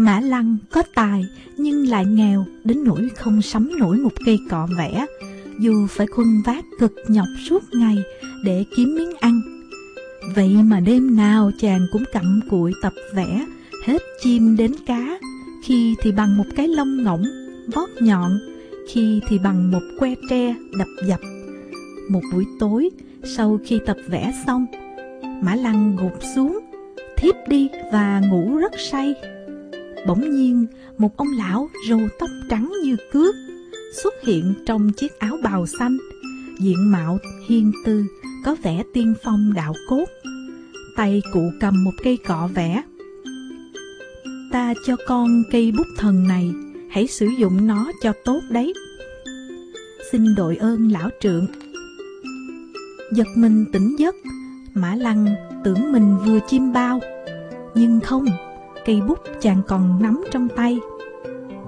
Mã Lăng có tài nhưng lại nghèo đến nỗi không sắm nổi một cây cọ vẽ, dù phải khuân vác cực nhọc suốt ngày để kiếm miếng ăn. Vậy mà đêm nào chàng cũng cặm cụi tập vẽ, hết chim đến cá, khi thì bằng một cái lông ngỗng, vót nhọn, khi thì bằng một que tre đập dập. Một buổi tối, sau khi tập vẽ xong, Mã Lăng gục xuống, thiếp đi và ngủ rất say. Bỗng nhiên, một ông lão râu tóc trắng như cước xuất hiện trong chiếc áo bào xanh, diện mạo hiên tư, có vẻ tiên phong đạo cốt. Tay cụ cầm một cây cọ vẽ. Ta cho con cây bút thần này, hãy sử dụng nó cho tốt đấy. Xin đội ơn lão trượng. Giật mình tỉnh giấc, Mã Lăng tưởng mình vừa chim bao. Nhưng không, cây bút chàng còn nắm trong tay.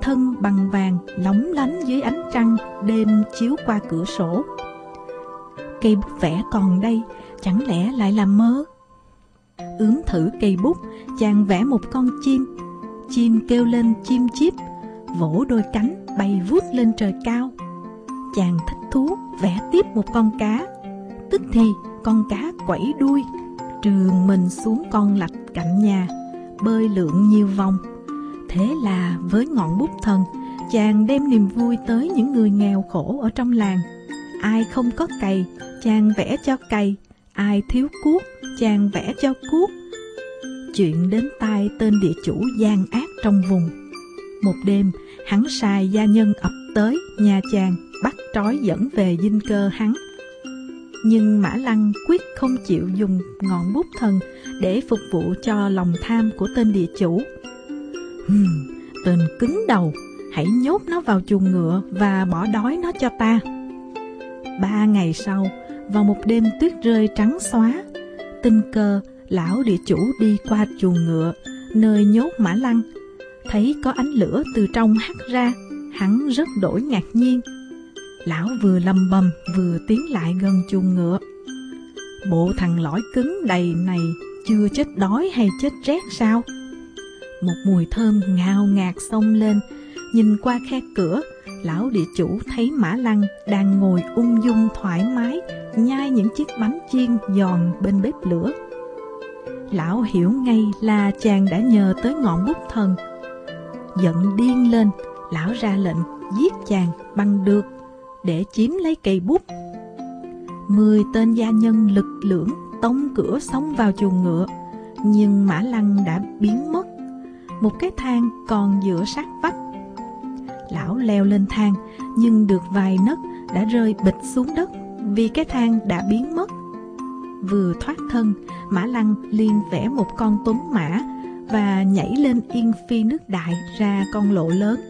Thân bằng vàng lóng lánh dưới ánh trăng đêm chiếu qua cửa sổ. Cây bút vẽ còn đây, chẳng lẽ lại là mơ? Ướm thử cây bút, chàng vẽ một con chim. Chim kêu lên chim chip vỗ đôi cánh bay vút lên trời cao. Chàng thích thú vẽ tiếp một con cá. Tức thì con cá quẩy đuôi, trường mình xuống con lạch cạnh nhà bơi lượn nhiều vòng. Thế là với ngọn bút thần, chàng đem niềm vui tới những người nghèo khổ ở trong làng. Ai không có cày, chàng vẽ cho cày, ai thiếu cuốc, chàng vẽ cho cuốc. Chuyện đến tai tên địa chủ gian ác trong vùng. Một đêm, hắn sai gia nhân ập tới nhà chàng, bắt trói dẫn về dinh cơ hắn. Nhưng Mã Lăng quyết không chịu dùng ngọn bút thần để phục vụ cho lòng tham của tên địa chủ. Hừm, tên cứng đầu, hãy nhốt nó vào chuồng ngựa và bỏ đói nó cho ta. Ba ngày sau, vào một đêm tuyết rơi trắng xóa, tình cờ lão địa chủ đi qua chuồng ngựa, nơi nhốt mã lăng. Thấy có ánh lửa từ trong hắt ra, hắn rất đổi ngạc nhiên. Lão vừa lầm bầm vừa tiến lại gần chuồng ngựa. Bộ thằng lõi cứng đầy này chưa chết đói hay chết rét sao? Một mùi thơm ngào ngạt xông lên, nhìn qua khe cửa, lão địa chủ thấy Mã Lăng đang ngồi ung dung thoải mái, nhai những chiếc bánh chiên giòn bên bếp lửa. Lão hiểu ngay là chàng đã nhờ tới ngọn bút thần. Giận điên lên, lão ra lệnh giết chàng bằng được để chiếm lấy cây bút. Mười tên gia nhân lực lưỡng tông cửa xông vào chuồng ngựa, nhưng Mã Lăng đã biến mất. Một cái thang còn giữa sát vách. Lão leo lên thang, nhưng được vài nấc đã rơi bịch xuống đất vì cái thang đã biến mất. Vừa thoát thân, Mã Lăng liền vẽ một con tuấn mã và nhảy lên yên phi nước đại ra con lộ lớn.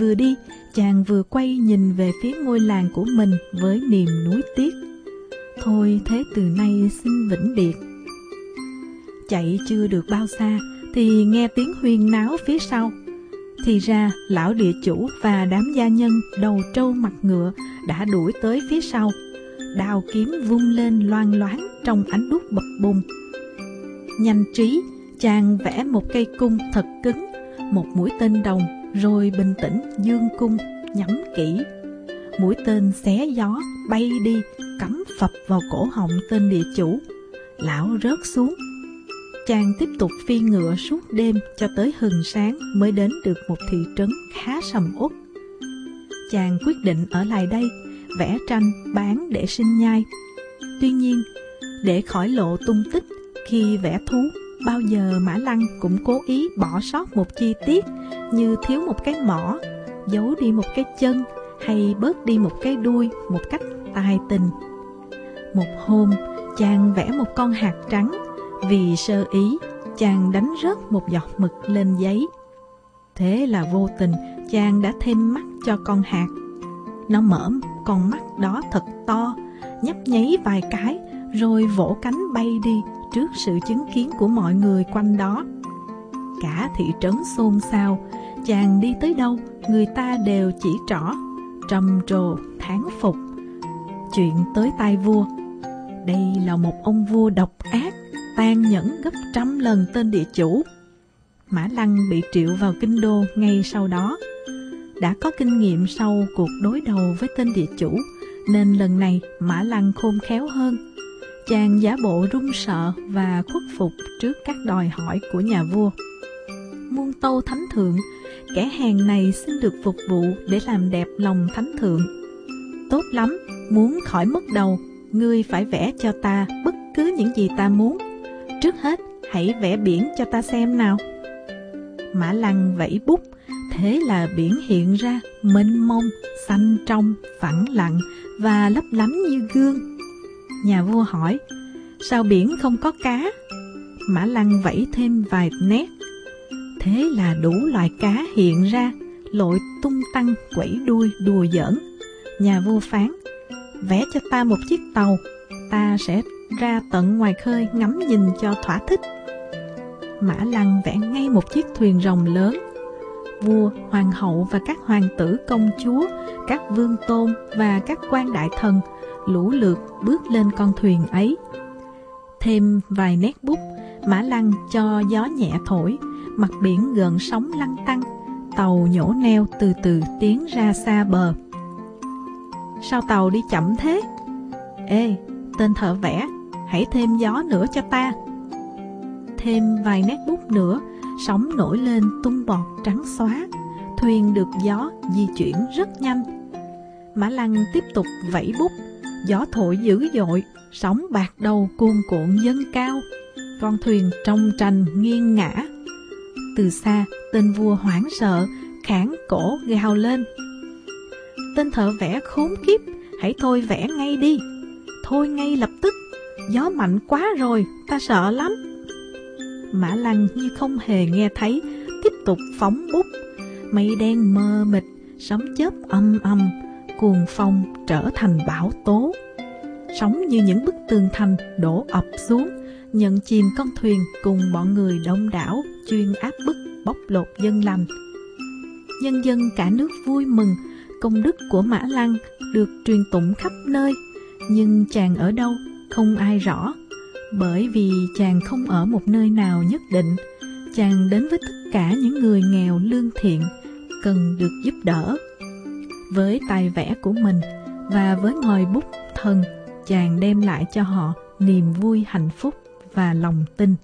Vừa đi, chàng vừa quay nhìn về phía ngôi làng của mình với niềm nuối tiếc. Thôi thế từ nay xin vĩnh biệt. Chạy chưa được bao xa Thì nghe tiếng huyên náo phía sau. Thì ra lão địa chủ và đám gia nhân đầu trâu mặt ngựa Đã đuổi tới phía sau. Đào kiếm vung lên loan loáng trong ánh đuốc bập bùng. Nhanh trí, chàng vẽ một cây cung thật cứng, Một mũi tên đồng rồi bình tĩnh dương cung, nhắm kỹ. Mũi tên xé gió, bay đi, cắm phập vào cổ họng tên địa chủ. Lão rớt xuống. Chàng tiếp tục phi ngựa suốt đêm cho tới hừng sáng mới đến được một thị trấn khá sầm uất. Chàng quyết định ở lại đây, vẽ tranh, bán để sinh nhai. Tuy nhiên, để khỏi lộ tung tích, khi vẽ thú, bao giờ mã lăng cũng cố ý bỏ sót một chi tiết như thiếu một cái mỏ giấu đi một cái chân hay bớt đi một cái đuôi một cách tài tình. Một hôm, chàng vẽ một con hạt trắng, vì sơ ý, chàng đánh rớt một giọt mực lên giấy. Thế là vô tình, chàng đã thêm mắt cho con hạt. Nó mở con mắt đó thật to, nhấp nháy vài cái, rồi vỗ cánh bay đi trước sự chứng kiến của mọi người quanh đó. Cả thị trấn xôn xao, chàng đi tới đâu, người ta đều chỉ trỏ trầm trồ thán phục chuyện tới tai vua đây là một ông vua độc ác tàn nhẫn gấp trăm lần tên địa chủ Mã Lăng bị triệu vào kinh đô ngay sau đó. Đã có kinh nghiệm sau cuộc đối đầu với tên địa chủ, nên lần này Mã Lăng khôn khéo hơn. Chàng giả bộ run sợ và khuất phục trước các đòi hỏi của nhà vua. Muôn tâu thánh thượng, kẻ hàng này xin được phục vụ để làm đẹp lòng thánh thượng. Tốt lắm, muốn khỏi mất đầu, ngươi phải vẽ cho ta bất cứ những gì ta muốn. Trước hết, hãy vẽ biển cho ta xem nào. Mã Lăng vẫy bút, thế là biển hiện ra mênh mông, xanh trong, phẳng lặng và lấp lánh như gương. Nhà vua hỏi, sao biển không có cá? Mã Lăng vẫy thêm vài nét. Thế là đủ loại cá hiện ra, lội tung tăng quẩy đuôi đùa giỡn. Nhà vua phán, vẽ cho ta một chiếc tàu, ta sẽ ra tận ngoài khơi ngắm nhìn cho thỏa thích. Mã Lăng vẽ ngay một chiếc thuyền rồng lớn. Vua, hoàng hậu và các hoàng tử công chúa, các vương tôn và các quan đại thần lũ lượt bước lên con thuyền ấy. Thêm vài nét bút, Mã Lăng cho gió nhẹ thổi, mặt biển gợn sóng lăn tăng, tàu nhổ neo từ từ tiến ra xa bờ. Sao tàu đi chậm thế? Ê, tên thợ vẽ, hãy thêm gió nữa cho ta. Thêm vài nét bút nữa, sóng nổi lên tung bọt trắng xóa, thuyền được gió di chuyển rất nhanh. Mã Lăng tiếp tục vẫy bút, gió thổi dữ dội, sóng bạc đầu cuồn cuộn dâng cao, con thuyền trong tranh nghiêng ngã. Từ xa, tên vua hoảng sợ, khản cổ gào lên. Tên thợ vẽ khốn kiếp, hãy thôi vẽ ngay đi. Thôi ngay lập tức, gió mạnh quá rồi, ta sợ lắm. Mã Lăng như không hề nghe thấy, tiếp tục phóng bút. Mây đen mơ mịt, sấm chớp âm âm, cuồng phong trở thành bão tố. Sóng như những bức tường thành đổ ập xuống, nhận chìm con thuyền cùng bọn người đông đảo chuyên áp bức bóc lột dân lành. Nhân dân cả nước vui mừng, công đức của Mã Lăng được truyền tụng khắp nơi, nhưng chàng ở đâu không ai rõ, bởi vì chàng không ở một nơi nào nhất định, chàng đến với tất cả những người nghèo lương thiện, cần được giúp đỡ. Với tài vẽ của mình và với ngòi bút thần, chàng đem lại cho họ niềm vui hạnh phúc và lòng tin.